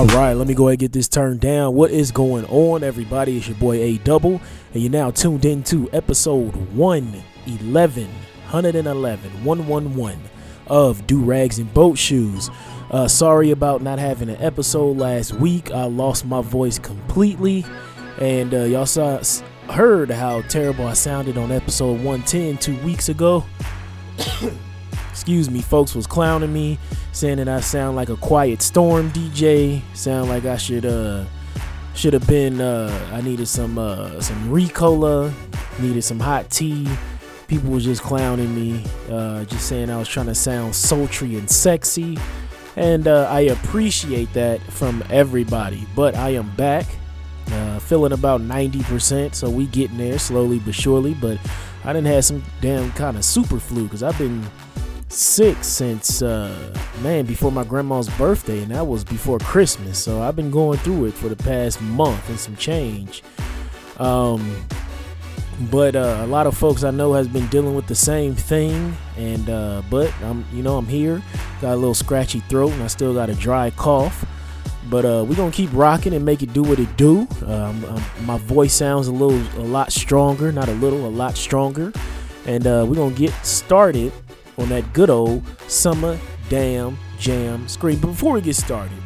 All right, let me go ahead and get this turned down. What is going on, everybody? It's your boy A Double, and you're now tuned into episode 111, 111, 111 of Do Rags and Boat Shoes. Uh, sorry about not having an episode last week. I lost my voice completely, and uh, y'all saw heard how terrible I sounded on episode 110 two weeks ago. Excuse me, folks was clowning me, saying that I sound like a quiet storm DJ, sound like I should uh should have been uh I needed some uh some Ricola, needed some hot tea. People was just clowning me, uh just saying I was trying to sound sultry and sexy. And uh, I appreciate that from everybody. But I am back. Uh, feeling about 90%, so we getting there slowly but surely. But I didn't have some damn kind of super flu because I've been sick since uh man before my grandma's birthday and that was before christmas. So i've been going through it for the past month and some change. Um but uh, a lot of folks i know has been dealing with the same thing and uh but i'm you know i'm here. Got a little scratchy throat and i still got a dry cough. But uh we're gonna keep rocking and make it do what it do. Um, my voice sounds a little a lot stronger not a little a lot stronger. And uh we're gonna get started on that good old summer damn jam screen. But before we get started,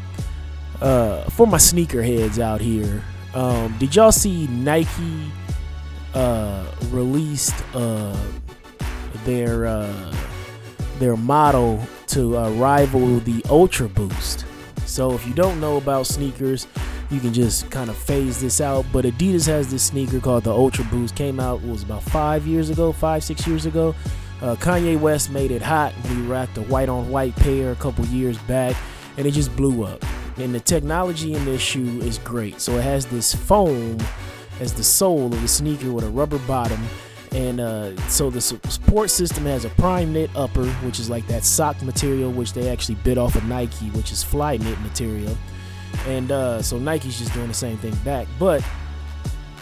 uh, for my sneakerheads out here, um, did y'all see Nike uh, released uh, their uh, their model to uh, rival the Ultra Boost? So if you don't know about sneakers, you can just kind of phase this out. But Adidas has this sneaker called the Ultra Boost. Came out was about five years ago, five six years ago. Uh, Kanye West made it hot. We rocked a white on white pair a couple years back, and it just blew up. And the technology in this shoe is great. So it has this foam as the sole of the sneaker with a rubber bottom. And uh, so the support system has a prime knit upper, which is like that sock material, which they actually bit off of Nike, which is fly knit material. And uh, so Nike's just doing the same thing back. But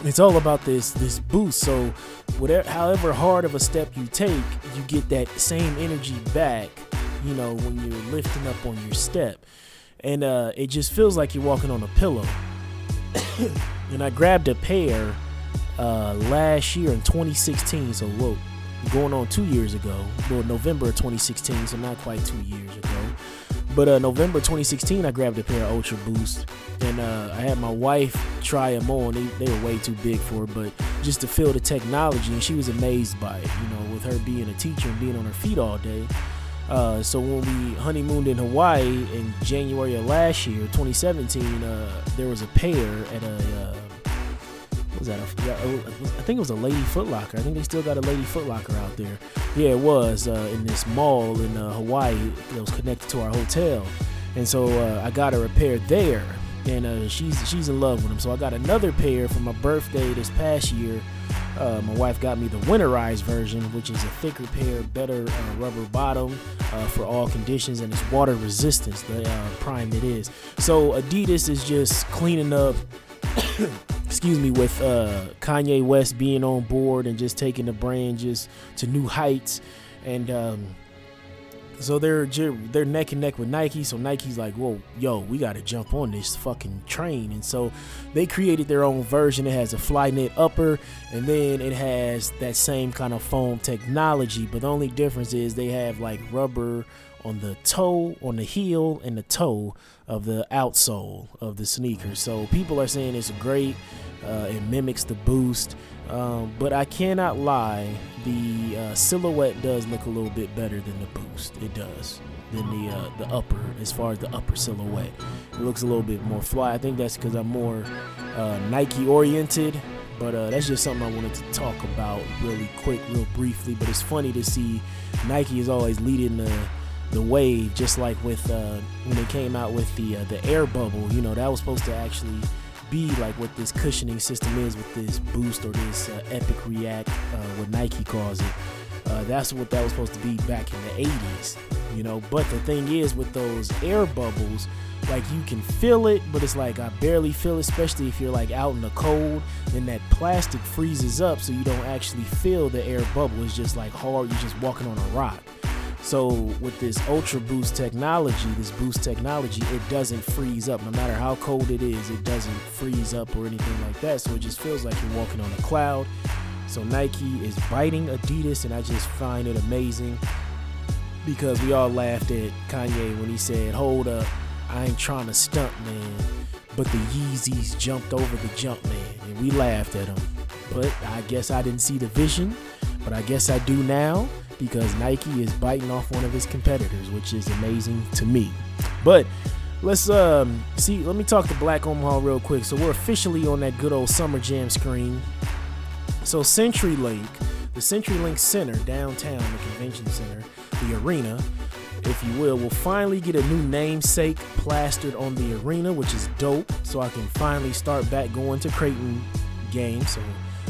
it's all about this this boost. So whatever however hard of a step you take, you get that same energy back, you know, when you're lifting up on your step. And uh, it just feels like you're walking on a pillow. and I grabbed a pair uh, last year in 2016. So whoa, going on two years ago. Well, November of 2016, so not quite two years ago. But uh, November 2016, I grabbed a pair of Ultra Boost, and uh, I had my wife try them on. They, they were way too big for her, but just to feel the technology, and she was amazed by it. You know, with her being a teacher and being on her feet all day. Uh, so when we honeymooned in Hawaii in January of last year, 2017, uh, there was a pair at a was I think it was a Lady Footlocker. I think they still got a Lady Footlocker out there. Yeah, it was uh, in this mall in uh, Hawaii that was connected to our hotel, and so uh, I got a pair there, and uh, she's she's in love with them. So I got another pair for my birthday this past year. Uh, my wife got me the winterized version, which is a thicker pair, better uh, rubber bottom for all conditions, and it's water resistance. The prime it is. So Adidas is just cleaning up. excuse me, with uh, Kanye West being on board and just taking the brand just to new heights, and um, so they're they're neck and neck with Nike. So Nike's like, whoa, yo, we got to jump on this fucking train, and so they created their own version. It has a fly knit upper, and then it has that same kind of foam technology, but the only difference is they have like rubber on the toe, on the heel, and the toe of the outsole of the sneaker. So people are saying it's great. Uh, it mimics the boost. Um, but I cannot lie, the uh, silhouette does look a little bit better than the boost. It does. than the uh, the upper as far as the upper silhouette. It looks a little bit more fly. I think that's because I'm more uh, Nike oriented. But uh, that's just something I wanted to talk about really quick, real briefly. But it's funny to see Nike is always leading the the wave, just like with uh, when they came out with the uh, the air bubble. You know, that was supposed to actually be like what this cushioning system is with this boost or this uh, epic react, uh, what Nike calls it. Uh, that's what that was supposed to be back in the 80s, you know. But the thing is, with those air bubbles, like you can feel it, but it's like I barely feel it, especially if you're like out in the cold. Then that plastic freezes up, so you don't actually feel the air bubble. It's just like hard, you're just walking on a rock. So with this Ultra Boost technology, this boost technology, it doesn't freeze up. No matter how cold it is, it doesn't freeze up or anything like that. So it just feels like you're walking on a cloud. So Nike is biting Adidas, and I just find it amazing because we all laughed at Kanye when he said, "Hold up, I ain't trying to stunt, man." But the Yeezys jumped over the jump man, and we laughed at him. But I guess I didn't see the vision, but I guess I do now because Nike is biting off one of his competitors, which is amazing to me. But let's um see. Let me talk to Black Omaha real quick. So we're officially on that good old Summer Jam screen. So CenturyLink, the CenturyLink Center downtown, the convention center, the arena, if you will, will finally get a new namesake plastered on the arena, which is dope. So I can finally start back going to Creighton games. So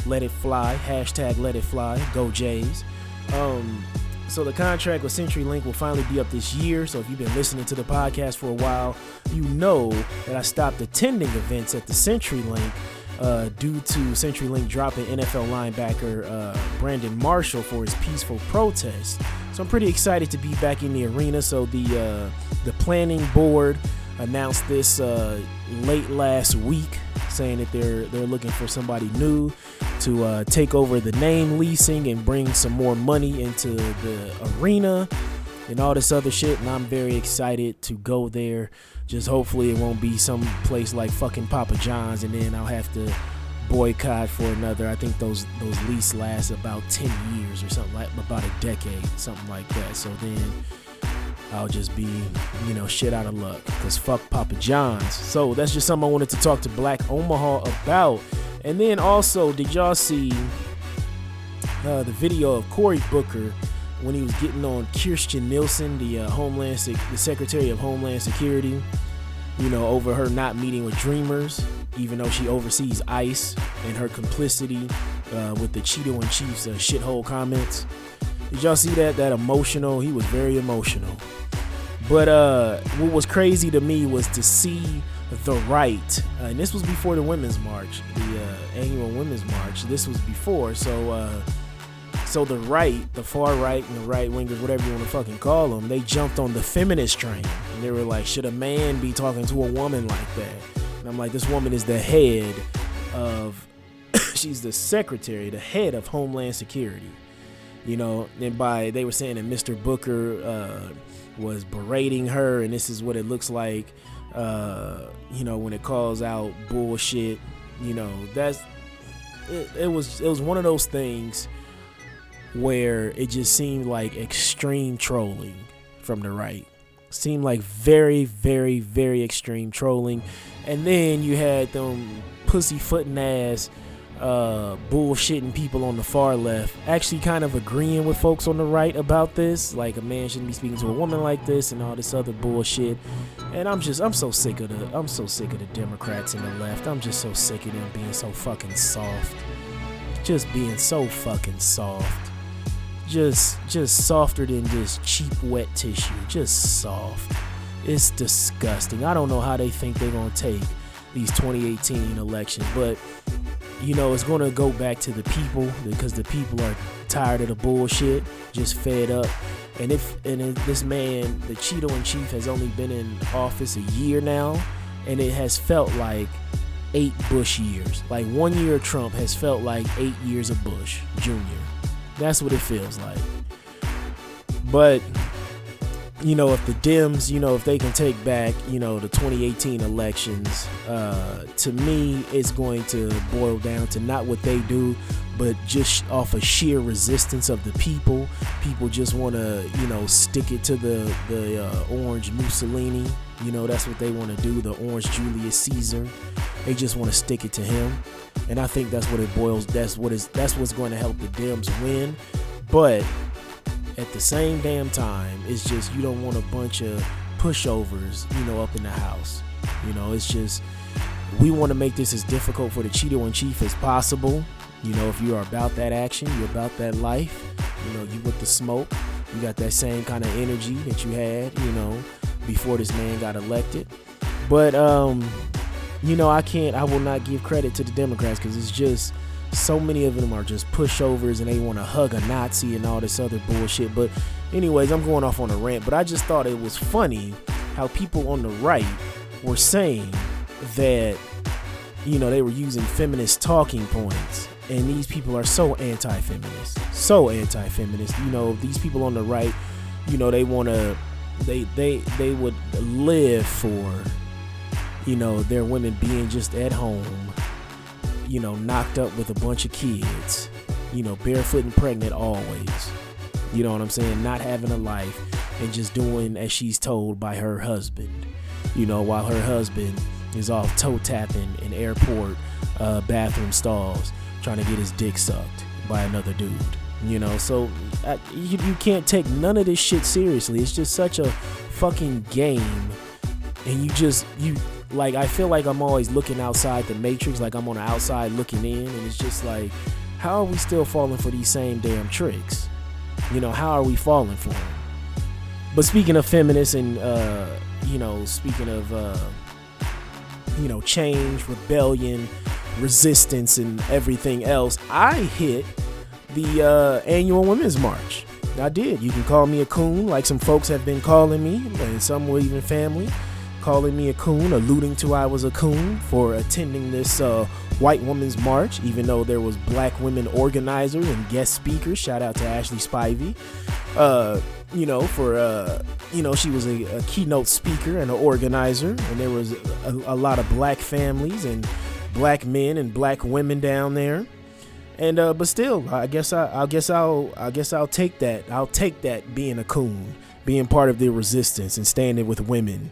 let it fly. Hashtag let it fly. Go Jays. Um, so the contract with CenturyLink will finally be up this year. So if you've been listening to the podcast for a while, you know that I stopped attending events at the CenturyLink uh, due to CenturyLink dropping NFL linebacker uh, Brandon Marshall for his peaceful protest. So I'm pretty excited to be back in the arena. So the uh, the planning board announced this uh, late last week, saying that they're they're looking for somebody new to uh, take over the name leasing and bring some more money into the arena and all this other shit. And I'm very excited to go there. Just hopefully it won't be some place like fucking Papa John's, and then I'll have to boycott for another. I think those those lease last about ten years or something like about a decade, something like that. So then I'll just be, you know, shit out of luck. Cause fuck Papa John's. So that's just something I wanted to talk to Black Omaha about. And then also, did y'all see uh, the video of Cory Booker when he was getting on Kirstjen Nielsen, the uh, Homeland, Sec- the Secretary of Homeland Security? You know, over her not meeting with Dreamers, even though she oversees ICE and her complicity uh, with the Cheeto and Chiefs uh, shithole comments. Did y'all see that? That emotional. He was very emotional. But uh, what was crazy to me was to see the right, uh, and this was before the Women's March, the uh, annual Women's March. This was before, so uh, so the right, the far right, and the right wingers, whatever you want to fucking call them, they jumped on the feminist train, and they were like, should a man be talking to a woman like that? And I'm like, this woman is the head of, she's the secretary, the head of Homeland Security. You know, and by they were saying that Mr. Booker uh, was berating her, and this is what it looks like uh, you know, when it calls out bullshit, you know, that's it, it was it was one of those things where it just seemed like extreme trolling from the right. Seemed like very, very, very extreme trolling. And then you had them pussyfooting ass uh, bullshitting people on the far left actually kind of agreeing with folks on the right about this. Like a man shouldn't be speaking to a woman like this and all this other bullshit. And I'm just I'm so sick of the I'm so sick of the Democrats and the left. I'm just so sick of them being so fucking soft. Just being so fucking soft. Just just softer than just cheap wet tissue. Just soft. It's disgusting. I don't know how they think they're gonna take these 2018 elections, but you know, it's gonna go back to the people because the people are tired of the bullshit, just fed up. And if and if this man, the Cheeto in chief, has only been in office a year now, and it has felt like eight Bush years. Like one year of Trump has felt like eight years of Bush Jr. That's what it feels like. But you know, if the Dems, you know, if they can take back, you know, the 2018 elections, uh, to me, it's going to boil down to not what they do, but just off of sheer resistance of the people. People just want to, you know, stick it to the the uh, orange Mussolini. You know, that's what they want to do. The orange Julius Caesar. They just want to stick it to him, and I think that's what it boils. That's what is. That's what's going to help the Dems win. But at the same damn time, it's just you don't want a bunch of pushovers, you know, up in the house. You know, it's just we want to make this as difficult for the Cheeto in chief as possible. You know, if you are about that action, you're about that life. You know, you with the smoke, you got that same kind of energy that you had, you know, before this man got elected. But um, you know, I can't, I will not give credit to the Democrats because it's just so many of them are just pushovers and they want to hug a Nazi and all this other bullshit. But, anyways, I'm going off on a rant. But I just thought it was funny how people on the right were saying that, you know, they were using feminist talking points. And these people are so anti feminist. So anti feminist. You know, these people on the right, you know, they want to, they, they, they would live for, you know, their women being just at home you know, knocked up with a bunch of kids, you know, barefoot and pregnant always. You know what I'm saying? Not having a life and just doing as she's told by her husband. You know, while her husband is off toe tapping in airport uh, bathroom stalls trying to get his dick sucked by another dude. You know, so uh, you, you can't take none of this shit seriously. It's just such a fucking game. And you just, you, like I feel like I'm always looking outside the matrix, like I'm on the outside looking in, and it's just like, how are we still falling for these same damn tricks? You know, how are we falling for them? But speaking of feminists and uh, you know, speaking of uh, you know, change, rebellion, resistance, and everything else, I hit the uh, annual Women's March. I did. You can call me a coon, like some folks have been calling me, and some were even family calling me a coon, alluding to I was a coon for attending this uh, white woman's march, even though there was black women organizers and guest speakers. Shout out to Ashley Spivey. Uh, you know, for uh, you know, she was a, a, keynote speaker and an organizer, and there was a, a lot of black families and black men and black women down there. And uh, but still, I guess I, I guess I'll I guess I'll take that. I'll take that being a coon, being part of the resistance and standing with women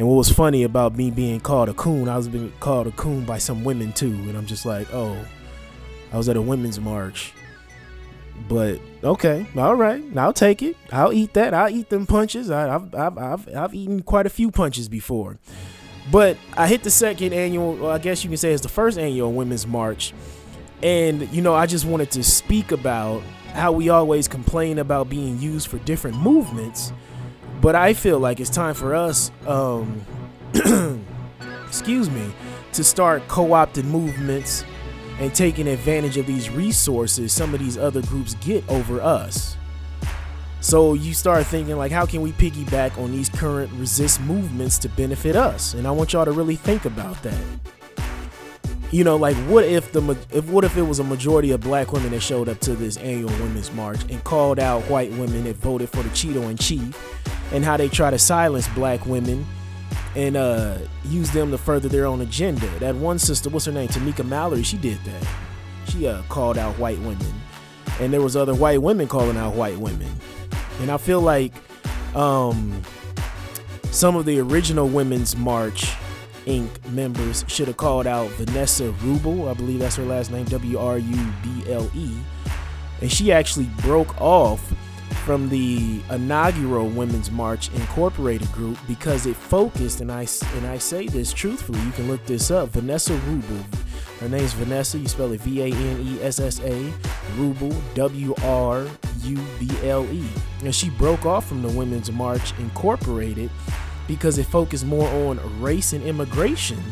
and what was funny about me being called a coon, I was being called a coon by some women too, and I'm just like, oh, I was at a women's march. But okay, all right, I'll take it. I'll eat that. I'll eat them punches. I, have I've, I've, I've eaten quite a few punches before. But I hit the second annual, well, I guess you can say it's the first annual Women's March. And, you know, I just wanted to speak about how we always complain about being used for different movements but I feel like it's time for us, um, excuse me, to start co opting movements and taking advantage of these resources some of these other groups get over us. So you start thinking like, how can we piggyback on these current resist movements to benefit us? And I want y'all to really think about that. You know, like what if the if what if it was a majority of black women that showed up to this annual women's march and called out white women that voted for the Cheeto in chief and how they try to silence black women and uh, use them to further their own agenda. That one sister, what's her name, Tamika Mallory, she did that. She uh, called out white women, and there was other white women calling out white women. And I feel like um, some of the original Women's March Inc. members should have called out Vanessa Wruble, I believe that's her last name, W R U B L E, and she actually broke off from the inaugural Women's March Incorporated group because it focused, and I and I say this truthfully, you can look this up. Vanessa Wruble, her name's Vanessa. You spell it V A N E S S A, Wruble, W R U B L E, and she broke off from the Women's March Incorporated because it focused more on race and immigration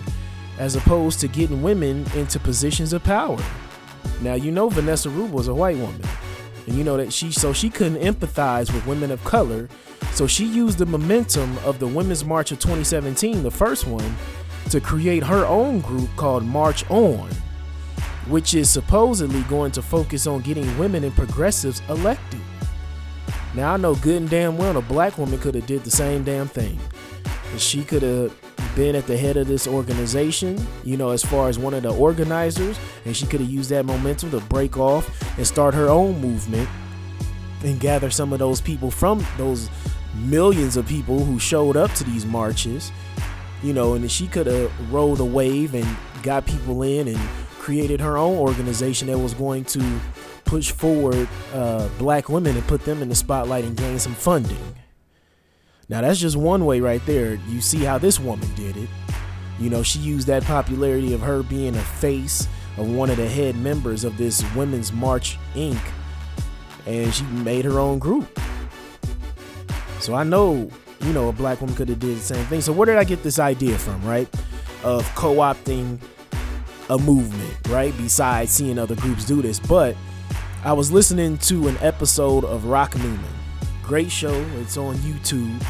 as opposed to getting women into positions of power. Now you know Vanessa Wruble is a white woman and you know that she so she couldn't empathize with women of color so she used the momentum of the women's march of 2017 the first one to create her own group called march on which is supposedly going to focus on getting women and progressives elected Now I know good and damn well a black woman could have did the same damn thing. She could have been at the head of this organization, you know, as far as one of the organizers, and she could have used that momentum to break off and start her own movement and gather some of those people from those millions of people who showed up to these marches, you know, and she could have rode a wave and got people in and created her own organization that was going to push forward uh, black women and put them in the spotlight and gain some funding. Now, that's just one way right there. You see how this woman did it. You know, she used that popularity of her being a face of one of the head members of this Women's March Inc. And she made her own group. So I know, you know, a black woman could have did the same thing. So where did I get this idea from, right? Of co-opting a movement, right? Besides seeing other groups do this. But I was listening to an episode of Rock Newman. Great show. It's on YouTube.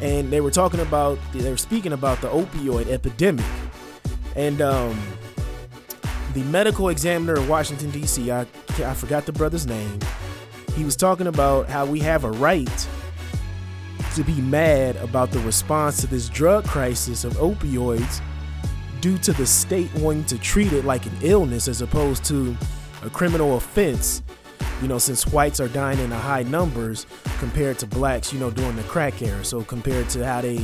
And they were talking about they were speaking about the opioid epidemic. And um, the medical examiner of washington d.c I, I forgot the brother's name. He was talking about how we have a right to be mad about the response to this drug crisis of opioids due to the state wanting to treat it like an illness as opposed to a criminal offense you know, since whites are dying in the high numbers compared to blacks, you know, during the crack era. So compared to how they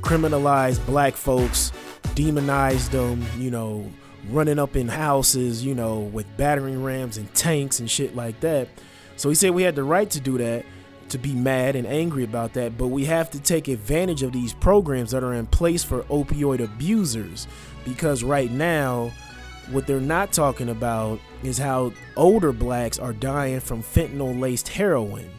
criminalized black folks, demonized them, you know, running up in houses, you know, with battering rams and tanks and shit like that. So he said we had the right to do that, to be mad and angry about that, but we have to take advantage of these programs that are in place for opioid abusers because right now what they're not talking about is how older blacks are dying from fentanyl laced heroin.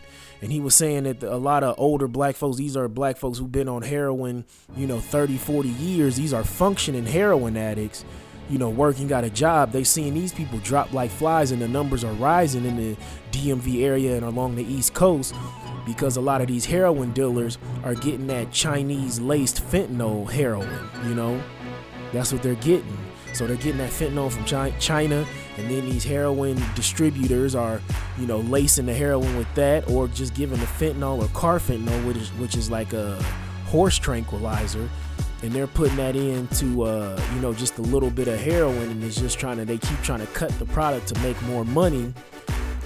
And he was saying that a lot of older black folks, these are black folks who've been on heroin, you know, 30, 40 years. These are functioning heroin addicts, you know, working, got a job. They seeing these people drop like flies and the numbers are rising in the DMV area and along the East Coast because a lot of these heroin dealers are getting that Chinese laced fentanyl heroin, you know. That's what they're getting. So they're getting that fentanyl from China, and then these heroin distributors are, you know, lacing the heroin with that, or just giving the fentanyl or carfentanil, which is, which is like a horse tranquilizer, and they're putting that into, uh, you know, just a little bit of heroin, and it's just trying to, they keep trying to cut the product to make more money.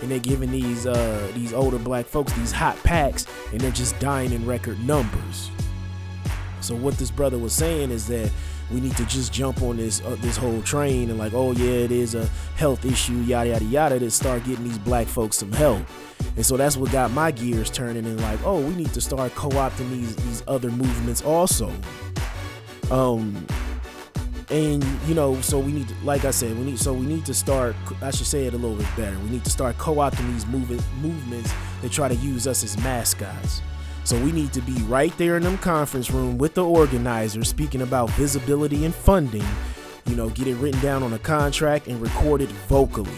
And they're giving these uh, these older black folks these hot packs, and they're just dying in record numbers. So what this brother was saying is that we need to just jump on this uh, this whole train and like, oh yeah, it is a health issue, yada yada yada, to start getting these black folks some help. And so that's what got my gears turning and like, oh, we need to start co-opting these these other movements also. Um and you know, so we need to, like I said, we need so we need to start I should say it a little bit better. We need to start co-opting these movement movements that try to use us as mascots. So we need to be right there in them conference room with the organizers speaking about visibility and funding. You know, get it written down on a contract and record it vocally.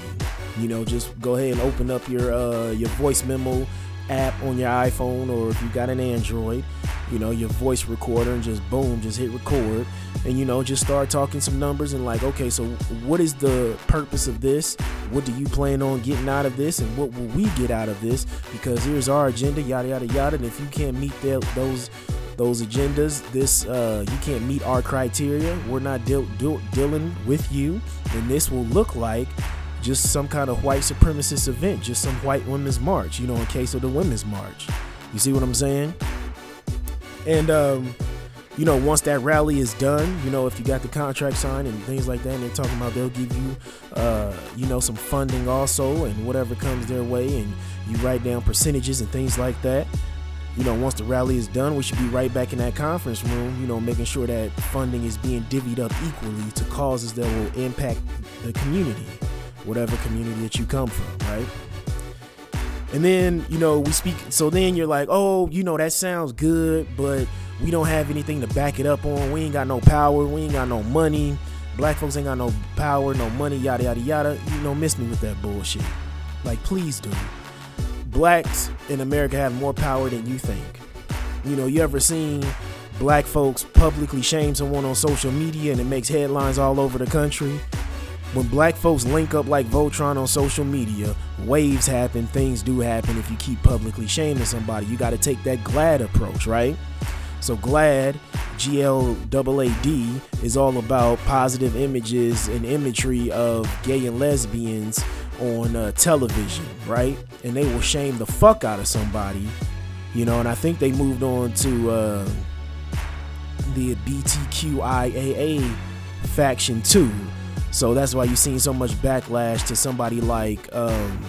You know, just go ahead and open up your uh, your voice memo app on your iPhone or if you got an Android, you know, your voice recorder and just boom, just hit record and you know, just start talking some numbers and like, okay, so what is the purpose of this? What do you plan on getting out of this and what will we get out of this? Because here's our agenda, yada yada yada. And if you can't meet those those agendas, this uh, you can't meet our criteria. We're not deal, deal, dealing with you, and this will look like just some kind of white supremacist event, just some white women's march, you know, in case of the women's march. You see what I'm saying? And um, you know, once that rally is done, you know, if you got the contract signed and things like that, and they're talking about they'll give you, uh, you know, some funding also, and whatever comes their way, and you write down percentages and things like that. You know, once the rally is done, we should be right back in that conference room, you know, making sure that funding is being divvied up equally to causes that will impact the community whatever community that you come from, right? And then, you know, we speak. So then you're like, oh, you know, that sounds good, but we don't have anything to back it up on. We ain't got no power. We ain't got no money. Black folks ain't got no power, no money, yada, yada, yada. You don't miss me with that bullshit. Like, please do. Blacks in America have more power than you think. You know, you ever seen black folks publicly shame someone on social media and it makes headlines all over the country? when black folks link up like Voltron on social media, waves happen, things do happen if you keep publicly shaming somebody. You got to take that GLAAD approach, right? So GLAAD, G L A D, is all about positive images and imagery of gay and lesbians on uh, television, right? And they will shame the fuck out of somebody, you know. And I think they moved on to uh, the BTQIAA faction too. So that's why you've seen so much backlash to somebody like um,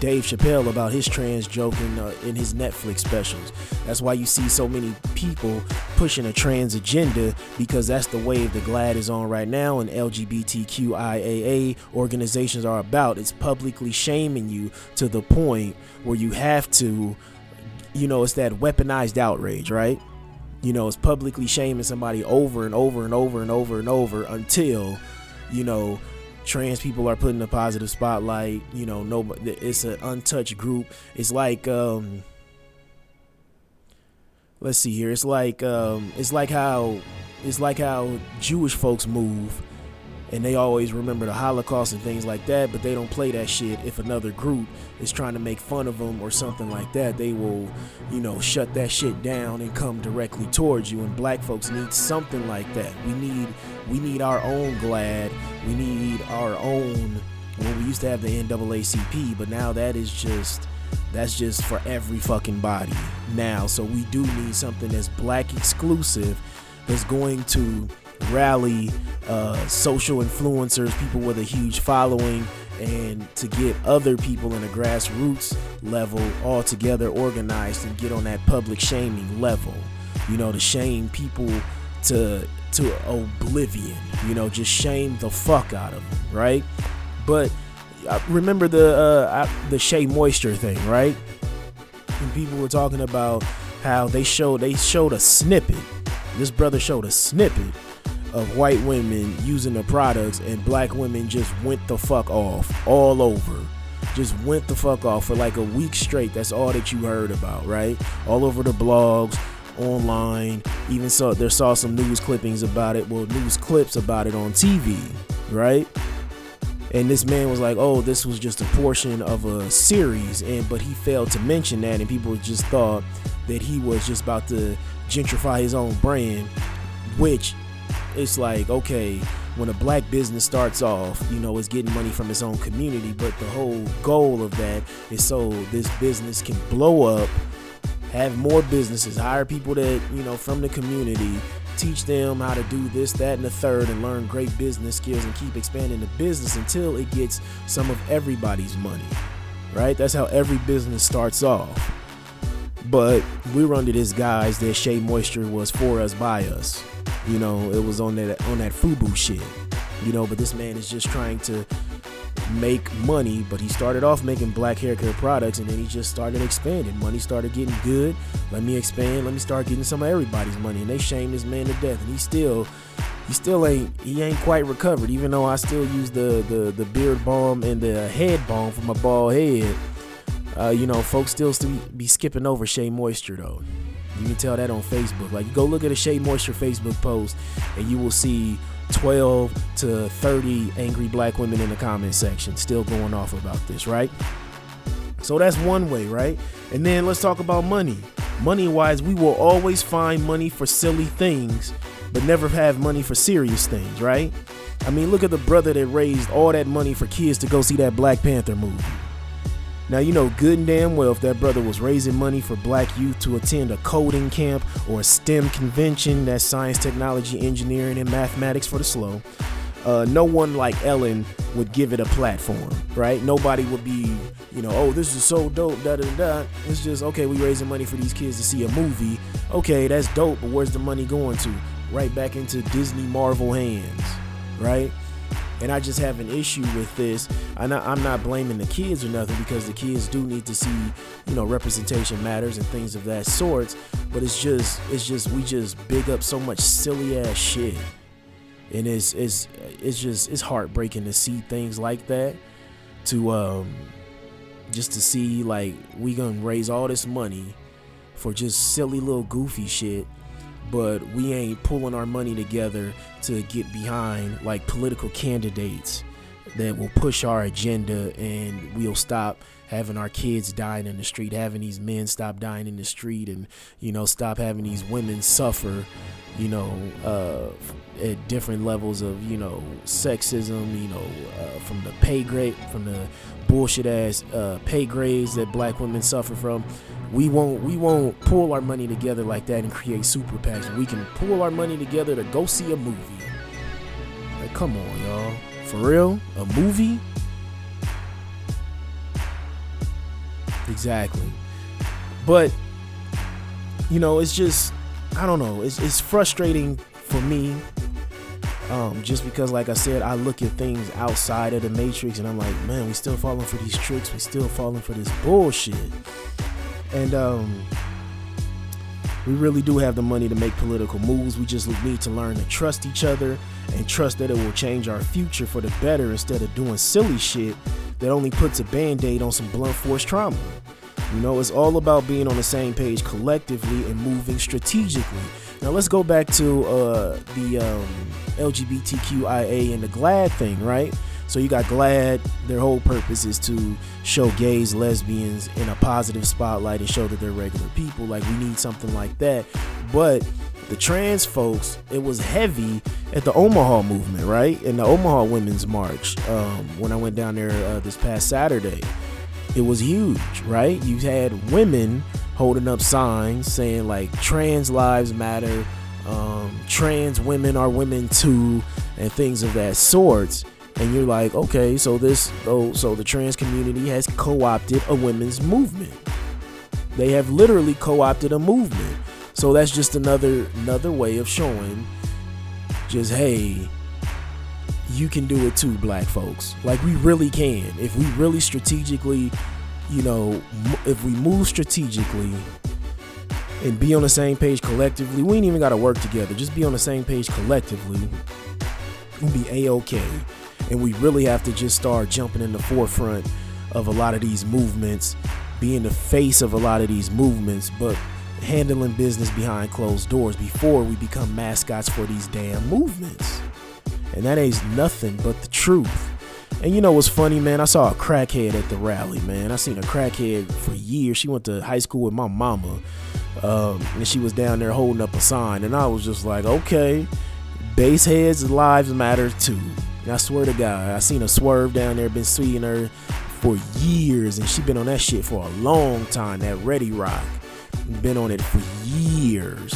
Dave Chappelle about his trans joke in, uh, in his Netflix specials. That's why you see so many people pushing a trans agenda because that's the wave the GLAAD is on right now and LGBTQIAA organizations are about. It's publicly shaming you to the point where you have to, you know, it's that weaponized outrage, right? You know, it's publicly shaming somebody over and over and over and over and over until, you know, trans people are put in a positive spotlight. You know, no, it's an untouched group. It's like, um, let's see here. It's like, um, it's like how, it's like how Jewish folks move, and they always remember the Holocaust and things like that, but they don't play that shit if another group is trying to make fun of them or something like that. They will, you know, shut that shit down and come directly towards you. And black folks need something like that. We need, we need our own GLAAD. we need our own. Well, we used to have the NAACP, but now that is just that's just for every fucking body now. So we do need something that's black exclusive that's going to rally uh, social influencers, people with a huge following, and to get other people in a grassroots level all together organized and get on that public shaming level. You know, to shame people to to oblivion. You know, just shame the fuck out of them, right? But uh, remember the uh, the Shea Moisture thing, right? And people were talking about how they showed they showed a snippet. This brother showed a snippet of white women using the products, and black women just went the fuck off all over. Just went the fuck off for like a week straight. That's all that you heard about, right? All over the blogs, online. Even saw there saw some news clippings about it. Well, news clips about it on TV, right? And this man was like, "Oh, this was just a portion of a series," and but he failed to mention that, and people just thought that he was just about to gentrify his own brand, which it's like, okay, when a black business starts off, you know, it's getting money from its own community, but the whole goal of that is so this business can blow up have more businesses, hire people that, you know, from the community, teach them how to do this, that, and the third, and learn great business skills and keep expanding the business until it gets some of everybody's money. Right? That's how every business starts off. But we were under this guise that Shea Moisture was for us by us. You know, it was on that on that FUBU shit. You know, but this man is just trying to make money, but he started off making black hair care products and then he just started expanding. Money started getting good. Let me expand. Let me start getting some of everybody's money. And they shamed this man to death. And he still he still ain't he ain't quite recovered, even though I still use the the, the beard balm and the head balm for my bald head. Uh, you know, folks still be skipping over Shea Moisture though. You can tell that on Facebook. Like, go look at a Shea Moisture Facebook post, and you will see 12 to 30 angry black women in the comment section still going off about this, right? So that's one way, right? And then let's talk about money. Money wise, we will always find money for silly things, but never have money for serious things, right? I mean, look at the brother that raised all that money for kids to go see that Black Panther movie. Now, you know good and damn well if that brother was raising money for black youth to attend a coding camp or a STEM convention, that's science, technology, engineering, and mathematics for the slow. Uh, no one like Ellen would give it a platform, right? Nobody would be, you know, oh, this is so dope, da da da. It's just, okay, we raising money for these kids to see a movie. Okay, that's dope, but where's the money going to? Right back into Disney Marvel hands, right? And I just have an issue with this. I'm not, I'm not blaming the kids or nothing because the kids do need to see, you know, representation matters and things of that sort. But it's just, it's just, we just big up so much silly ass shit, and it's, it's, it's just, it's heartbreaking to see things like that. To, um, just to see like we gonna raise all this money for just silly little goofy shit but we ain't pulling our money together to get behind like political candidates that will push our agenda and we'll stop having our kids dying in the street, having these men stop dying in the street, and you know stop having these women suffer, you know, uh, at different levels of you know sexism, you know, uh, from the pay grade, from the bullshit ass uh, pay grades that black women suffer from. We won't we won't pull our money together like that and create super PACs. We can pull our money together to go see a movie. Like, come on, y'all. For real? A movie? Exactly. But you know, it's just I don't know. It's it's frustrating for me. Um, just because, like I said, I look at things outside of the matrix, and I'm like, man, we still falling for these tricks. We still falling for this bullshit. And um, we really do have the money to make political moves. We just need to learn to trust each other and trust that it will change our future for the better instead of doing silly shit that only puts a band aid on some blunt force trauma. You know, it's all about being on the same page collectively and moving strategically. Now, let's go back to uh, the um, LGBTQIA and the GLAAD thing, right? So, you got GLAAD, their whole purpose is to show gays, lesbians in a positive spotlight and show that they're regular people. Like, we need something like that. But the trans folks, it was heavy at the Omaha movement, right? In the Omaha Women's March, um, when I went down there uh, this past Saturday, it was huge, right? You had women holding up signs saying like trans lives matter, um, trans women are women too, and things of that sort. And you're like, okay, so this, oh, so the trans community has co-opted a women's movement. They have literally co-opted a movement so that's just another another way of showing just hey, you can do it too, black folks. Like we really can. If we really strategically, you know, if we move strategically and be on the same page collectively, we ain't even got to work together. Just be on the same page collectively. We'll be a-okay. And we really have to just start jumping in the forefront of a lot of these movements, being the face of a lot of these movements, but handling business behind closed doors before we become mascots for these damn movements. And that ain't nothing but the truth. And you know what's funny, man? I saw a crackhead at the rally, man. I seen a crackhead for years. She went to high school with my mama. Um, and she was down there holding up a sign. And I was just like, okay, base heads lives matter too. And I swear to God, I seen a swerve down there, been seeing her for years. And she been on that shit for a long time, that Ready Rock. Been on it for years.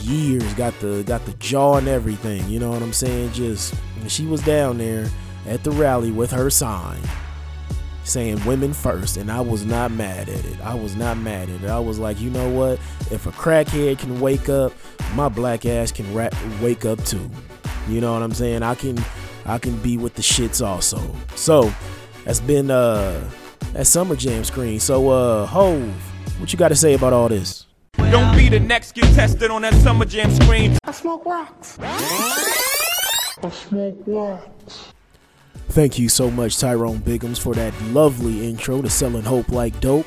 Years. Got the got the jaw and everything. You know what I'm saying? Just she was down there at the rally with her sign saying women first and I was not mad at it. I was not mad at it. I was like, you know what? If a crackhead can wake up, my black ass can ra- wake up too. You know what I'm saying? I can I can be with the shits also. So, that's been uh that summer jam screen. So uh Hov what you got to say about all this? Don't be the next get tested on that summer jam screen. I smoke rocks. I smoke rocks. Thank you so much, Tyrone Biggums, for that lovely intro to Selling Hope Like Dope.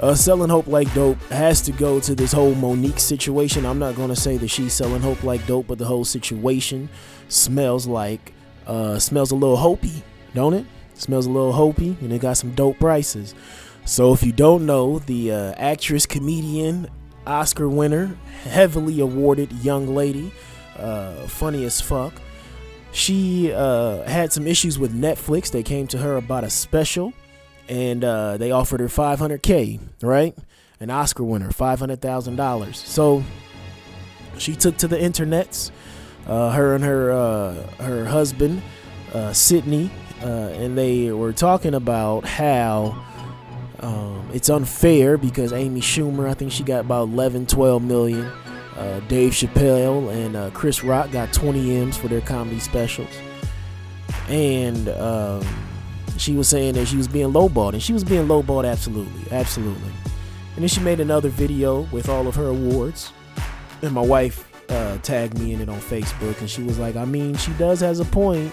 Uh, selling hope like dope has to go to this whole Mo'Nique situation. I'm not going to say that she's selling hope like dope, but the whole situation smells like, uh, smells a little hopey, don't it? Smells a little hopey, and it got some dope prices. So, if you don't know, the uh, actress, comedian, Oscar winner, heavily awarded young lady, uh, funny as fuck, she uh, had some issues with Netflix. They came to her about a special and uh, they offered her 500K, right? An Oscar winner, $500,000. So she took to the internets, uh, her and her, uh, her husband, uh, Sidney, and they were talking about how um, it's unfair because Amy Schumer, I think she got about 11, 12 million. Uh, Dave Chappelle and uh, Chris Rock got 20 M's for their comedy specials. And um, she was saying that she was being lowballed, and she was being lowballed absolutely, absolutely. And then she made another video with all of her awards, and my wife uh, tagged me in it on Facebook, and she was like, "I mean, she does has a point."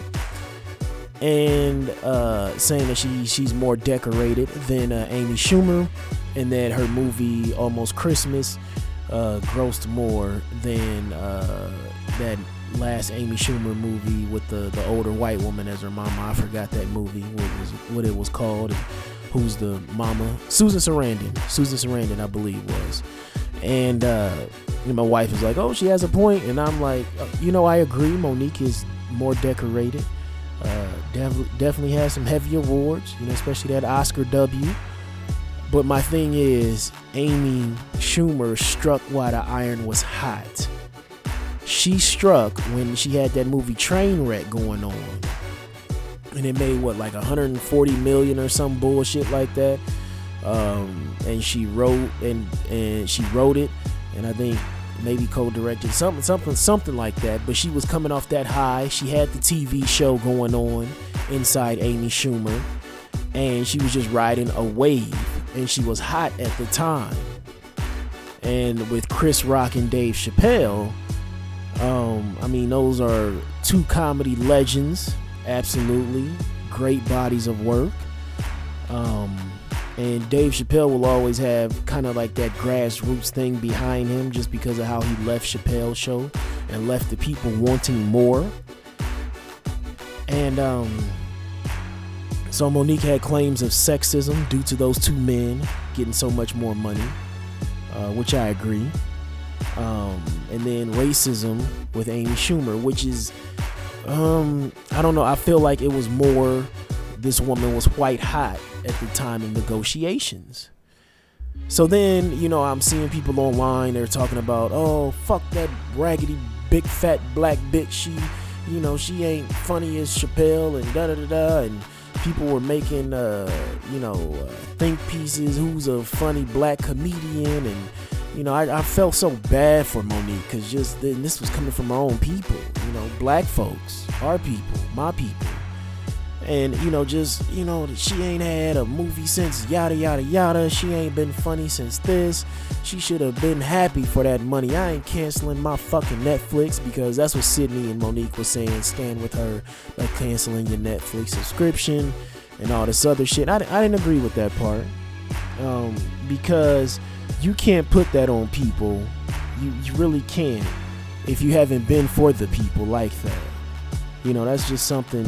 and uh, saying that she she's more decorated than uh, Amy Schumer, and that her movie Almost Christmas uh, grossed more than uh, that last Amy Schumer movie with the the older white woman as her mama. I forgot that movie. What was what it was called? And who's the mama? Susan Sarandon. Susan Sarandon, I believe was. And uh, my wife is like, "Oh, she has a point," and I'm like, uh, "You know, I agree. Mo'Nique is more decorated. Uh, def- definitely has some heavy awards. You know, especially that Oscar W." But my thing is, Amy Schumer struck while the iron was hot. She struck when she had that movie Trainwreck going on. And it made what, like 140 million or some bullshit like that. Um, and she wrote and and she wrote it, and I think maybe co-directed something, something, something like that. But she was coming off that high. She had the TV show going on inside Amy Schumer, and she was just riding a wave and she was hot at the time. And with Chris Rock and Dave Chappelle, um, I mean, those are two comedy legends, absolutely great bodies of work. Um, and Dave Chappelle will always have kind of like that grassroots thing behind him just because of how he left Chappelle's show and left the people wanting more. And um, so Mo'Nique had claims of sexism due to those two men getting so much more money, uh, which I agree. Um, and then racism with Amy Schumer, which is, um, I don't know. I feel like it was more. This woman was white hot at the time of negotiations. So then, you know, I'm seeing people online. They're talking about, oh, fuck that raggedy, big, fat black bitch. She, you know, she ain't funny as Chappelle and da da da da. And people were making, uh, you know, uh, think pieces. Who's a funny black comedian? And you know, I, I felt so bad for Mo'Nique because just then this was coming from our own people. You know, black folks, our people, my people. And you know, just you know, she ain't had a movie since yada yada yada. She ain't been funny since this. She should have been happy for that money. I ain't canceling my fucking Netflix because that's what Sidney and Mo'Nique was saying. Stand with her by canceling your Netflix subscription and all this other shit. I, I didn't agree with that part um, because you can't put that on people. You you really can't if you haven't been for the people like that. You know, that's just something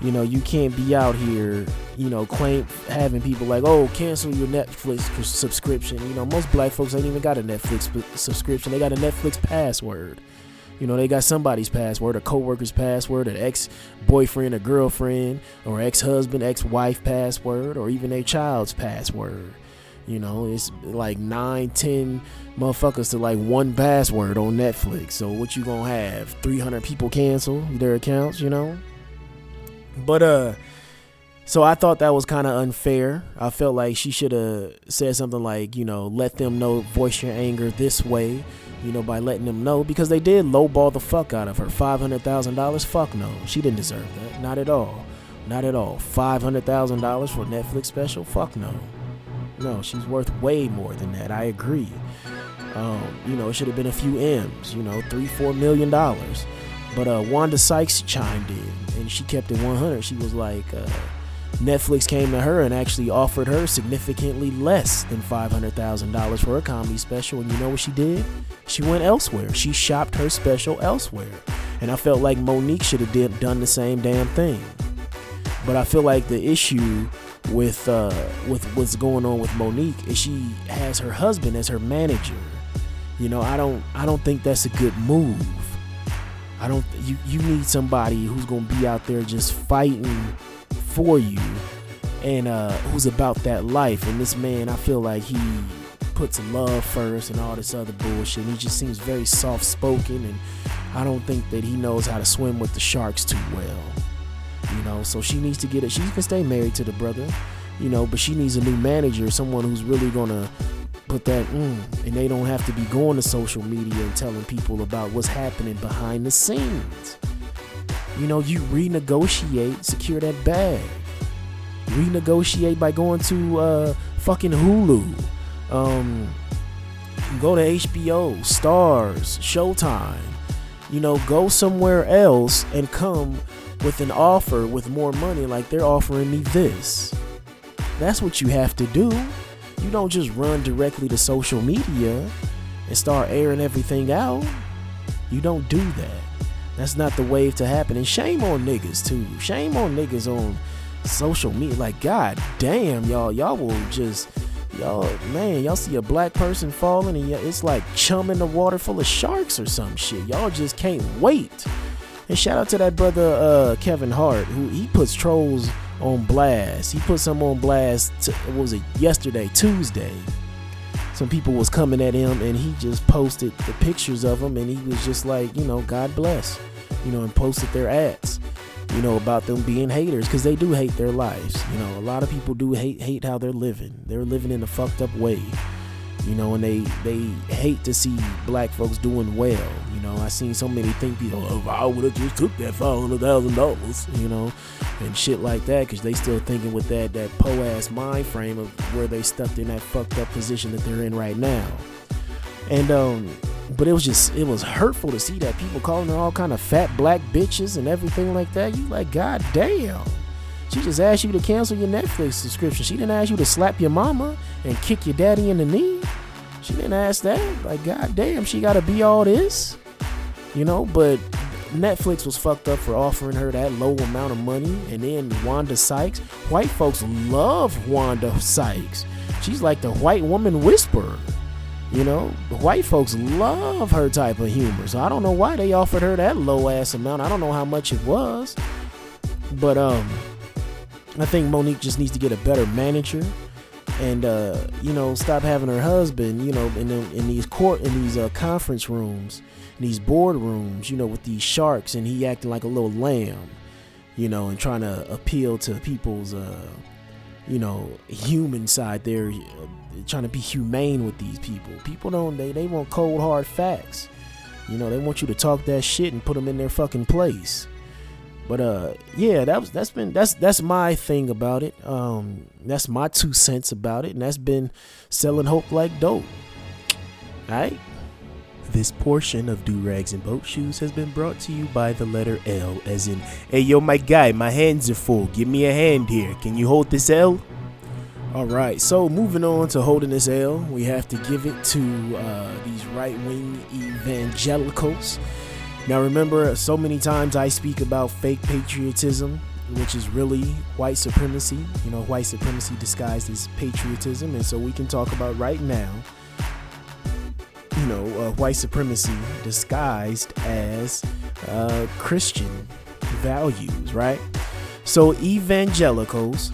you know, you can't be out here, you know, claim having people like, oh, cancel your Netflix subscription. You know, most black folks ain't even got a Netflix subscription. They got a Netflix password. You know, they got somebody's password, a coworker's password, an ex-boyfriend, a girlfriend, or ex-husband, ex-wife password, or even a child's password. You know, it's like nine, ten motherfuckers to like one password on Netflix. So what you gonna have? 300 people cancel their accounts, you know? But uh so I thought that was kind of unfair. I felt like she should have said something like, you know, let them know, voice your anger this way, you know, by letting them know because they did lowball the fuck out of her. $500,000? Fuck no. She didn't deserve that. Not at all. Not at all. $500,000 for Netflix special? Fuck no. No, she's worth way more than that. I agree. Um, you know, it should have been a few M's, you know, three, four million dollars. But uh, Wanda Sykes chimed in and she kept it 100. She was like, uh, Netflix came to her and actually offered her significantly less than $500,000 for a comedy special. And you know what she did? She went elsewhere. She shopped her special elsewhere. And I felt like Mo'Nique should have done the same damn thing. But I feel like the issue with uh, with what's going on with Mo'Nique is she has her husband as her manager. You know, I don't I don't think that's a good move. I don't. You you need somebody who's gonna be out there just fighting for you, and uh, who's about that life. And this man, I feel like he puts love first and all this other bullshit. He just seems very soft spoken, and I don't think that he knows how to swim with the sharks too well. You know, so she needs to get it. She can stay married to the brother, you know, but she needs a new manager, someone who's really gonna put that mm, and they don't have to be going to social media and telling people about what's happening behind the scenes. You know, you renegotiate, secure that bag. Renegotiate by going to uh, fucking Hulu. Um, go to HBO, Starz, Showtime. You know, go somewhere else and come with an offer with more money like they're offering me this. That's what you have to do. You don't just run directly to social media and start airing everything out. You don't do that. That's not the wave to happen. And shame on niggas too. Shame on niggas on social media. Like, god damn, y'all, y'all will just y'all man, y'all see a black person falling and it's like chum in the water full of sharks or some shit. Y'all just can't wait. And shout out to that brother uh, Kevin Hart, who he puts trolls on blast. He put some on blast. What was it? Yesterday, Tuesday. Some people was coming at him, and he just posted the pictures of them, and he was just like, you know, God bless, you know, and posted their ads, you know, about them being haters because they do hate their lives. You know, a lot of people do hate hate how they're living. They're living in a fucked up way you know, and they they hate to see black folks doing well. You know, I seen so many think people, oh, I would have just took that five hundred thousand dollars, you know, and shit like that, because they still thinking with that that po ass mind frame of where they stuck in that fucked up position that they're in right now. And um, but it was just it was hurtful to see that people calling her all kind of fat black bitches and everything like that. You like, god damn. She just asked you to cancel your Netflix subscription. She didn't ask you to slap your mama and kick your daddy in the knee. She didn't ask that. Like, goddamn, she got to be all this, you know. But Netflix was fucked up for offering her that low amount of money. And then Wanda Sykes, white folks love Wanda Sykes. She's like the white woman whisperer. You know, white folks love her type of humor. So I don't know why they offered her that low ass amount. I don't know how much it was. But um I think Mo'Nique just needs to get a better manager and uh, you know stop having her husband you know in, the, in these court in these uh, conference rooms in these board rooms you know with these sharks and he acting like a little lamb you know and trying to appeal to people's uh, you know human side there uh, trying to be humane with these people. People don't they, they want cold hard facts. You know they want you to talk that shit and put them in their fucking place but uh, yeah, that was that's been that's that's my thing about it. Um, that's my two cents about it, and that's been selling hope like dope. All right. This portion of Do Rags and Boat Shoes has been brought to you by the letter L, as in, hey yo, my guy, my hands are full. Give me a hand here. Can you hold this L? All right, so moving on to holding this L, we have to give it to uh, these right wing evangelicals now, remember, so many times I speak about fake patriotism, which is really white supremacy, you know, white supremacy disguised as patriotism. And so we can talk about right now, you know, uh, white supremacy disguised as uh, Christian values, right? So, evangelicals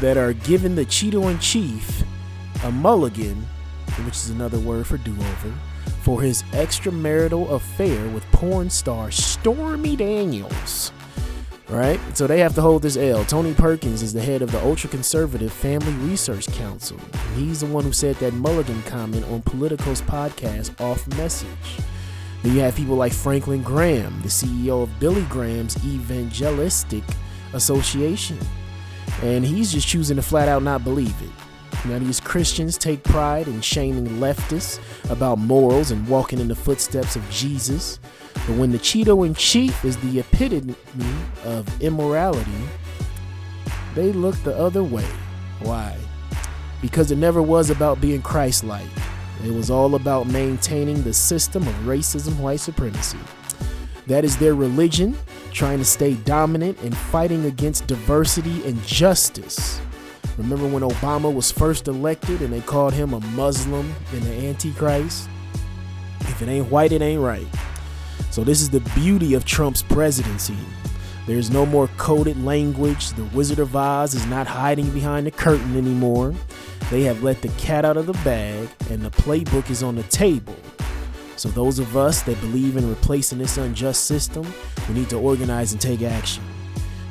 that are giving the Cheeto in chief a mulligan, which is another word for do over for his extramarital affair with porn star Stormy Daniels. Right? So they have to hold this L. Tony Perkins is the head of the ultra conservative Family Research Council. He's the one who said that Mulligan comment on Politico's podcast, Off Message. Then you have people like Franklin Graham, the CEO of Billy Graham's Evangelistic Association. And he's just choosing to flat out not believe it. Now, these Christians take pride in shaming leftists about morals and walking in the footsteps of Jesus. But when the Cheeto in chief is the epitome of immorality, they look the other way. Why? Because it never was about being Christ like, it was all about maintaining the system of racism, white supremacy. That is their religion, trying to stay dominant and fighting against diversity and justice. Remember when Obama was first elected and they called him a Muslim and an Antichrist? If it ain't white, it ain't right. So, this is the beauty of Trump's presidency. There's no more coded language. The Wizard of Oz is not hiding behind the curtain anymore. They have let the cat out of the bag, and the playbook is on the table. So, those of us that believe in replacing this unjust system, we need to organize and take action.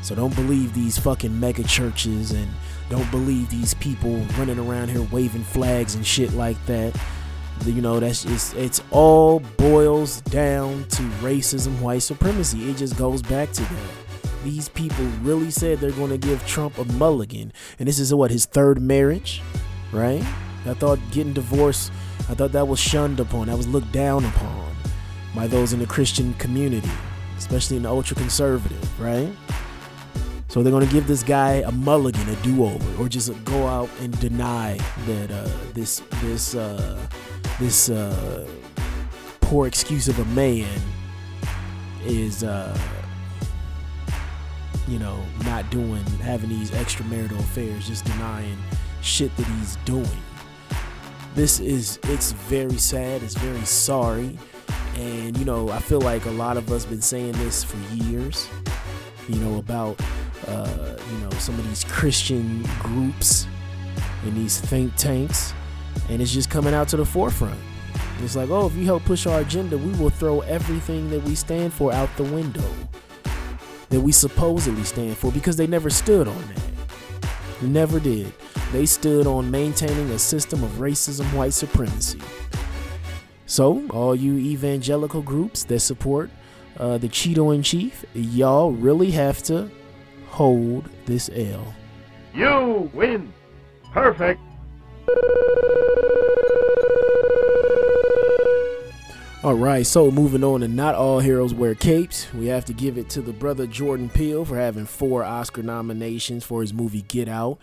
So, don't believe these fucking mega churches and don't believe these people running around here waving flags and shit like that. You know, that's just, it's all boils down to racism, white supremacy. It just goes back to that. These people really said they're going to give Trump a mulligan. And this is what, his third marriage, right? I thought getting divorced, I thought that was shunned upon, that was looked down upon by those in the Christian community, especially in the ultra conservative, right? So they're going to give this guy a mulligan, a do-over, or just go out and deny that uh, this this uh, this uh, poor excuse of a man is uh you know not doing having these extramarital affairs just denying shit that he's doing. This is it's very sad it's very sorry and you know i feel like a lot of us been saying this for years you know about uh, you know some of these christian groups and these think tanks and it's just coming out to the forefront. It's like oh if you help push our agenda we will throw everything that we stand for out the window that we supposedly stand for because they never stood on that. Never did. They stood on maintaining a system of racism, white supremacy. So, all you evangelical groups that support uh, the Cheeto in Chief, y'all really have to hold this L. You win. Perfect. All right, so moving on to Not All Heroes Wear Capes, we have to give it to the brother Jordan Peele for having four Oscar nominations for his movie Get Out.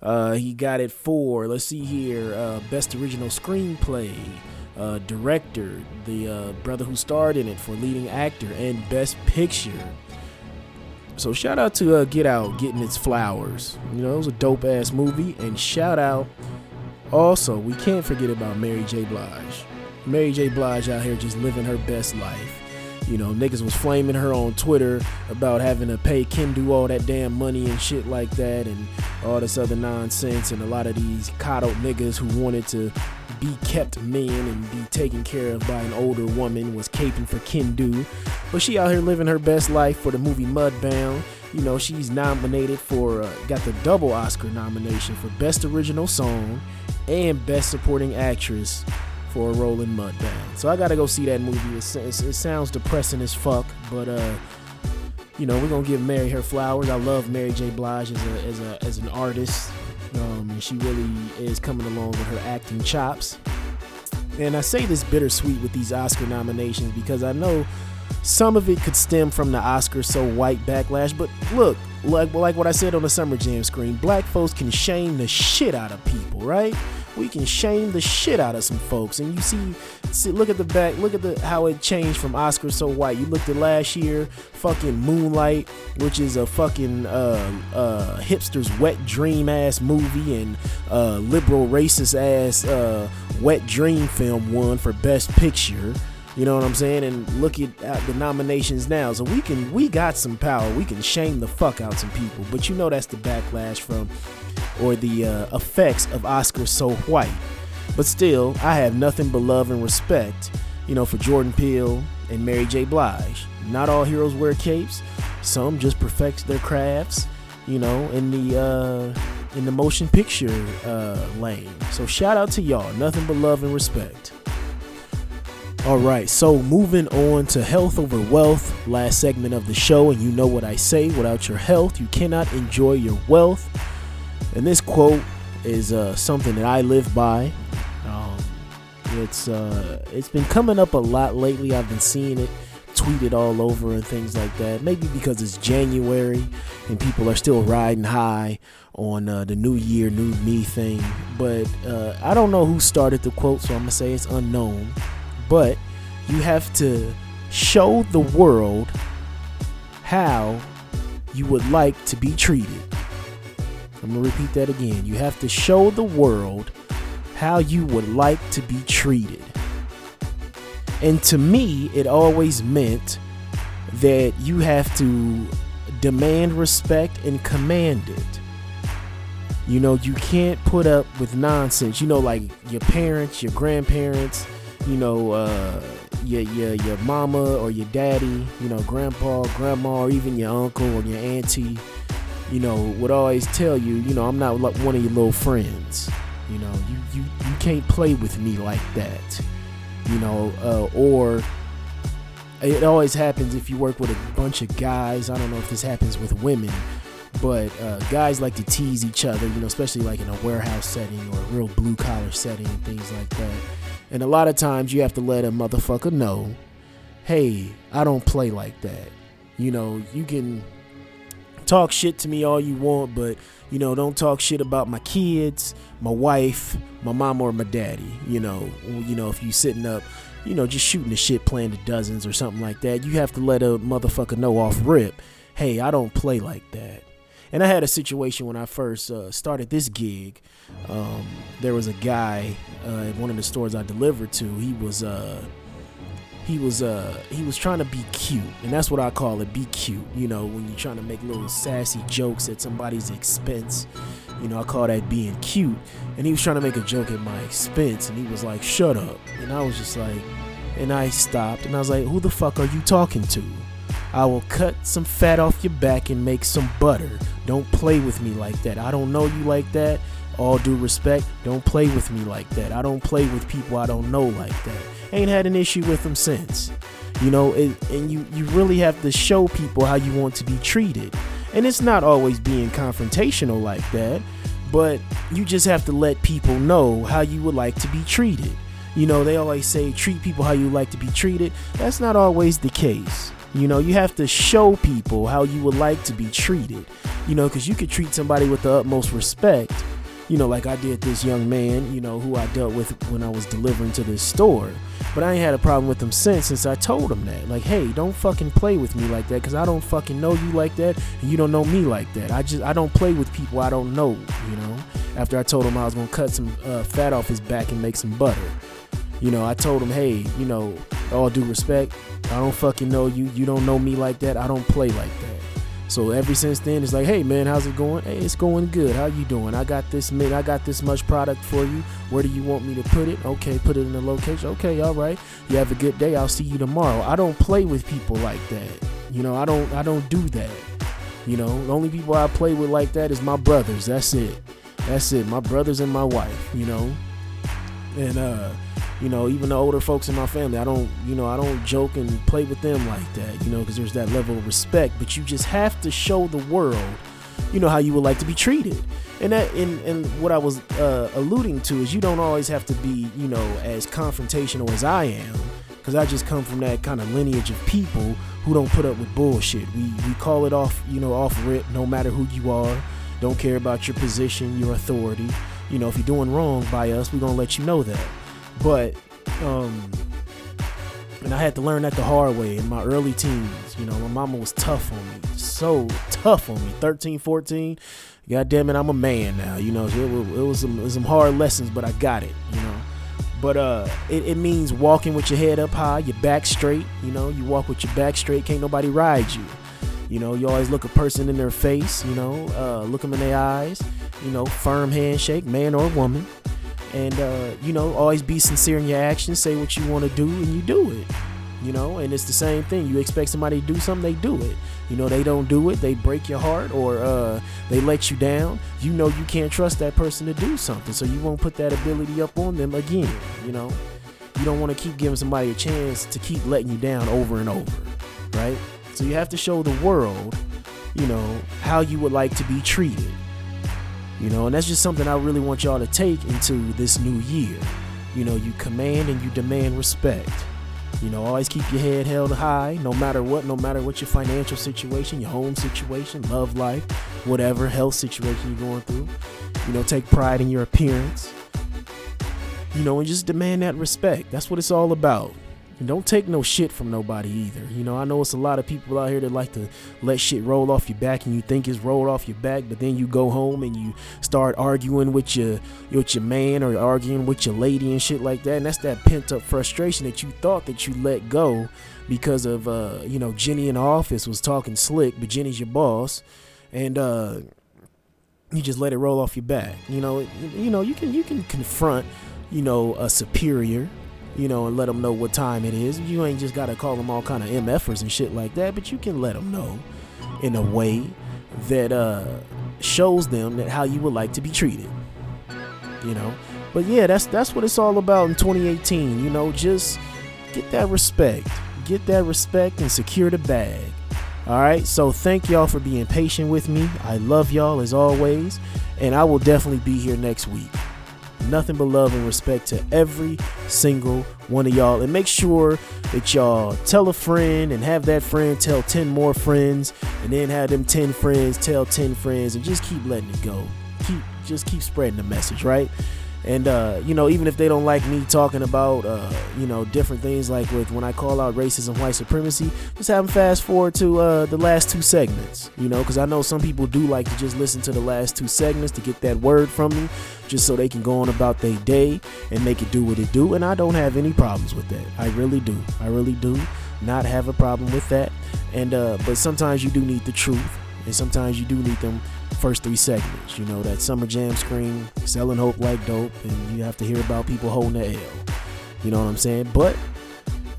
Uh, he got it for, let's see here, uh, Best Original Screenplay, uh, Director, the uh, brother who starred in it for Leading Actor, and Best Picture. So shout out to uh, Get Out getting its flowers. You know, it was a dope ass movie. And shout out also, we can't forget about Mary J. Blige. Mary J. Blige out here just living her best life. You know, niggas was flaming her on Twitter about having to pay Kendu all that damn money and shit like that and all this other nonsense. And a lot of these coddled niggas who wanted to be kept men and be taken care of by an older woman was caping for Kendu. But she out here living her best life for the movie Mudbound. You know, she's nominated for, uh, got the double Oscar nomination for Best Original Song and Best Supporting Actress for a role in Mudbound. So I gotta go see that movie. It sounds depressing as fuck, but uh, you know we're gonna give Mary her flowers. I love Mary J. Blige as a as a as an artist. Um, and she really is coming along with her acting chops. And I say this bittersweet with these Oscar nominations because I know some of it could stem from the Oscar so white backlash. But look, like like what I said on the Summer Jam screen, black folks can shame the shit out of people, right? We can shame the shit out of some folks. And you see, see look at the back, look at the how it changed from Oscar so white. You looked at last year, fucking Moonlight, which is a fucking uh, uh, hipster's wet dream ass movie, and uh, liberal racist ass uh, wet dream film won for best picture. You know what I'm saying? And look at, at, the nominations now. So we can we got some power. We can shame the fuck out some people. But you know that's the backlash from or the uh, effects of Oscar so white. But still, I have nothing but love and respect, you know, for Jordan Peele and Mary J. Blige. Not all heroes wear capes. Some just perfect their crafts, you know, in the uh, in the motion picture uh, lane. So shout out to y'all. Nothing but love and respect. All right, so moving on to health over wealth, last segment of the show, and you know what I say without your health, you cannot enjoy your wealth. And this quote is uh, something that I live by. Um, it's uh, it's been coming up a lot lately. I've been seeing it tweeted all over and things like that. Maybe because it's January and people are still riding high on uh, the New Year, New Me thing. But uh, I don't know who started the quote, so I'm gonna say it's unknown. But you have to show the world how you would like to be treated. I'm going to repeat that again. You have to show the world how you would like to be treated. And to me, it always meant that you have to demand respect and command it. You know, you can't put up with nonsense. You know, like your parents, your grandparents, you know, uh, your, your, your mama or your daddy, you know, grandpa, grandma, or even your uncle or your auntie you know, would always tell you, you know, I'm not like one of your little friends. You know, you you, you can't play with me like that. You know, uh, or it always happens if you work with a bunch of guys. I don't know if this happens with women, but uh, guys like to tease each other. You know, especially like in a warehouse setting or a real blue collar setting and things like that. And a lot of times you have to let a motherfucker know, hey, I don't play like that. You know, you can talk shit to me all you want, but you know, don't talk shit about my kids, my wife, my mom or my daddy. You know, you know, if you sitting up, you know, just shooting the shit, playing the dozens or something like that, you have to let a motherfucker know off rip, hey, I don't play like that. And I had a situation when I first uh, started this gig. Um, there was a guy uh, at one of the stores I delivered to. He was uh, he was uh he was trying to be cute and that's what i call it be cute you know when you're trying to make little sassy jokes at somebody's expense you know i call that being cute and he was trying to make a joke at my expense and he was like shut up and i was just like and i stopped and i was like who the fuck are you talking to I will cut some fat off your back and make some butter. Don't play with me like that. I don't know you like that. All due respect, don't play with me like that. I don't play with people I don't know like that. Ain't had an issue with them since. You know, it, and you you really have to show people how you want to be treated. And it's not always being confrontational like that, but you just have to let people know how you would like to be treated. You know, they always say treat people how you like to be treated. That's not always the case. You know, you have to show people how you would like to be treated. You know, because you could treat somebody with the utmost respect. You know, like I did this young man, you know, who I dealt with when I was delivering to this store. But I ain't had a problem with him since, since I told him that. Like, hey, don't fucking play with me like that, because I don't fucking know you like that, and you don't know me like that. I just, I don't play with people I don't know, you know? After I told him I was gonna cut some uh, fat off his back and make some butter. You know, I told him, hey, you know, all due respect, I don't fucking know you. You don't know me like that. I don't play like that. So ever since then, it's like, hey man, how's it going? Hey, it's going good. How you doing? I got this man. I got this much product for you. Where do you want me to put it? Okay, put it in the location. Okay, all right. You have a good day. I'll see you tomorrow. I don't play with people like that. You know, I don't. I don't do that. You know, the only people I play with like that is my brothers. That's it. That's it. My brothers and my wife. You know, and uh you know even the older folks in my family i don't you know i don't joke and play with them like that you know because there's that level of respect but you just have to show the world you know how you would like to be treated. And that and, and what i was uh, alluding to is you don't always have to be you know as confrontational as i am because i just come from that kind of lineage of people who don't put up with bullshit. We we call it off you know off rip no matter who you are. Don't care about your position your authority. You know if you're doing wrong by us we're gonna let you know that but um and I had to learn that the hard way in my early teens. You know, my mama was tough on me, so tough on me. 13, 14. God damn it, I'm a man now. You know, it, it was some, it was some hard lessons, but I got it. You know, but uh, it, it means walking with your head up high, your back straight. You know, you walk with your back straight. Can't nobody ride you. You know, you always look a person in their face. You know, uh, look them in their eyes. You know, firm handshake, man or woman and uh, you know always be sincere in your actions say what you want to do and you do it you know? And it's the same thing you expect somebody to do something they do it. You know they don't do it they break your heart or uh, they let you down. You know you can't trust that person to do something so you won't put that ability up on them again you know? You don't want to keep giving somebody a chance to keep letting you down over and over right? So you have to show the world you know how you would like to be treated you know, and that's just something I really want y'all to take into this new year. You know, you command and you demand respect. You know, always keep your head held high, no matter what, no matter what your financial situation, your home situation, love life, whatever health situation you're going through. You know, take pride in your appearance. You know, and just demand that respect. That's what it's all about. And don't take no shit from nobody either. You know, I know it's a lot of people out here that like to let shit roll off your back and you think it's rolled off your back, but then you go home and you start arguing with your with your man or arguing with your lady and shit like that. And that's that pent up frustration that you thought that you let go because of uh, you know, Jenny in the office was talking slick, but Jenny's your boss. And uh you just let it roll off your back. You know, you know, you can you can confront, you know, a superior you know, and let them know what time it is. You ain't just gotta call them all kind of MFers and shit like that, but you can let them know in a way that uh, shows them that how you would like to be treated. You know, but yeah, that's that's what it's all about in 2018. You know, just get that respect, get that respect, and secure the bag. All right, so thank y'all for being patient with me. I love y'all as always, and I will definitely be here next week nothing but love and respect to every single one of y'all. And make sure that y'all tell a friend and have that friend tell 10 more friends and then have them 10 friends tell 10 friends and just keep letting it go. Keep just keep spreading the message, right? And uh, you know, even if they don't like me talking about uh, you know different things, like with when I call out racism, white supremacy, just have them fast forward to uh, the last two segments. You know, because I know some people do like to just listen to the last two segments to get that word from me, just so they can go on about their day and make it do what it do. And I don't have any problems with that. I really do. I really do not have a problem with that. And uh, but sometimes you do need the truth, and sometimes you do need them first three segments. You know, that Summer Jam screen, selling hope like dope, and you have to hear about people holding the L. You know what I'm saying? But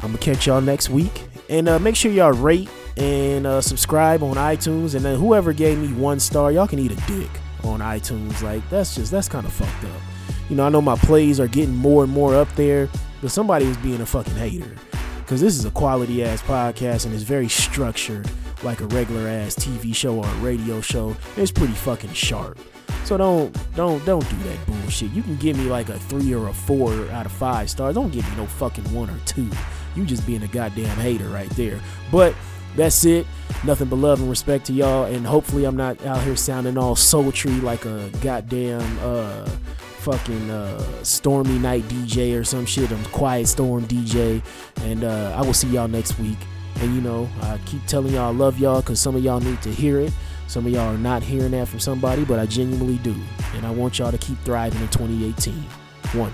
I'm gonna catch y'all next week, and uh, make sure y'all rate and uh, subscribe on iTunes. And then whoever gave me one star, y'all can eat a dick on iTunes. Like that's just that's kind of fucked up. You know, I know my plays are getting more and more up there, but somebody was being a fucking hater. Cause this is a quality ass podcast and it's very structured like a regular ass TV show or a radio show. It's pretty fucking sharp. So don't don't don't do that bullshit. You can give me like a three or a four out of five stars. Don't give me no fucking one or two. You just being a goddamn hater right there. But that's it. Nothing but love and respect to y'all. And hopefully I'm not out here sounding all sultry like a goddamn uh fucking uh, stormy night DJ or some shit. I'm quiet storm DJ, and uh, I will see y'all next week. And you know, I keep telling y'all I love y'all because some of y'all need to hear it. Some of y'all are not hearing that from somebody, but I genuinely do. And I want y'all to keep thriving in 2018. One.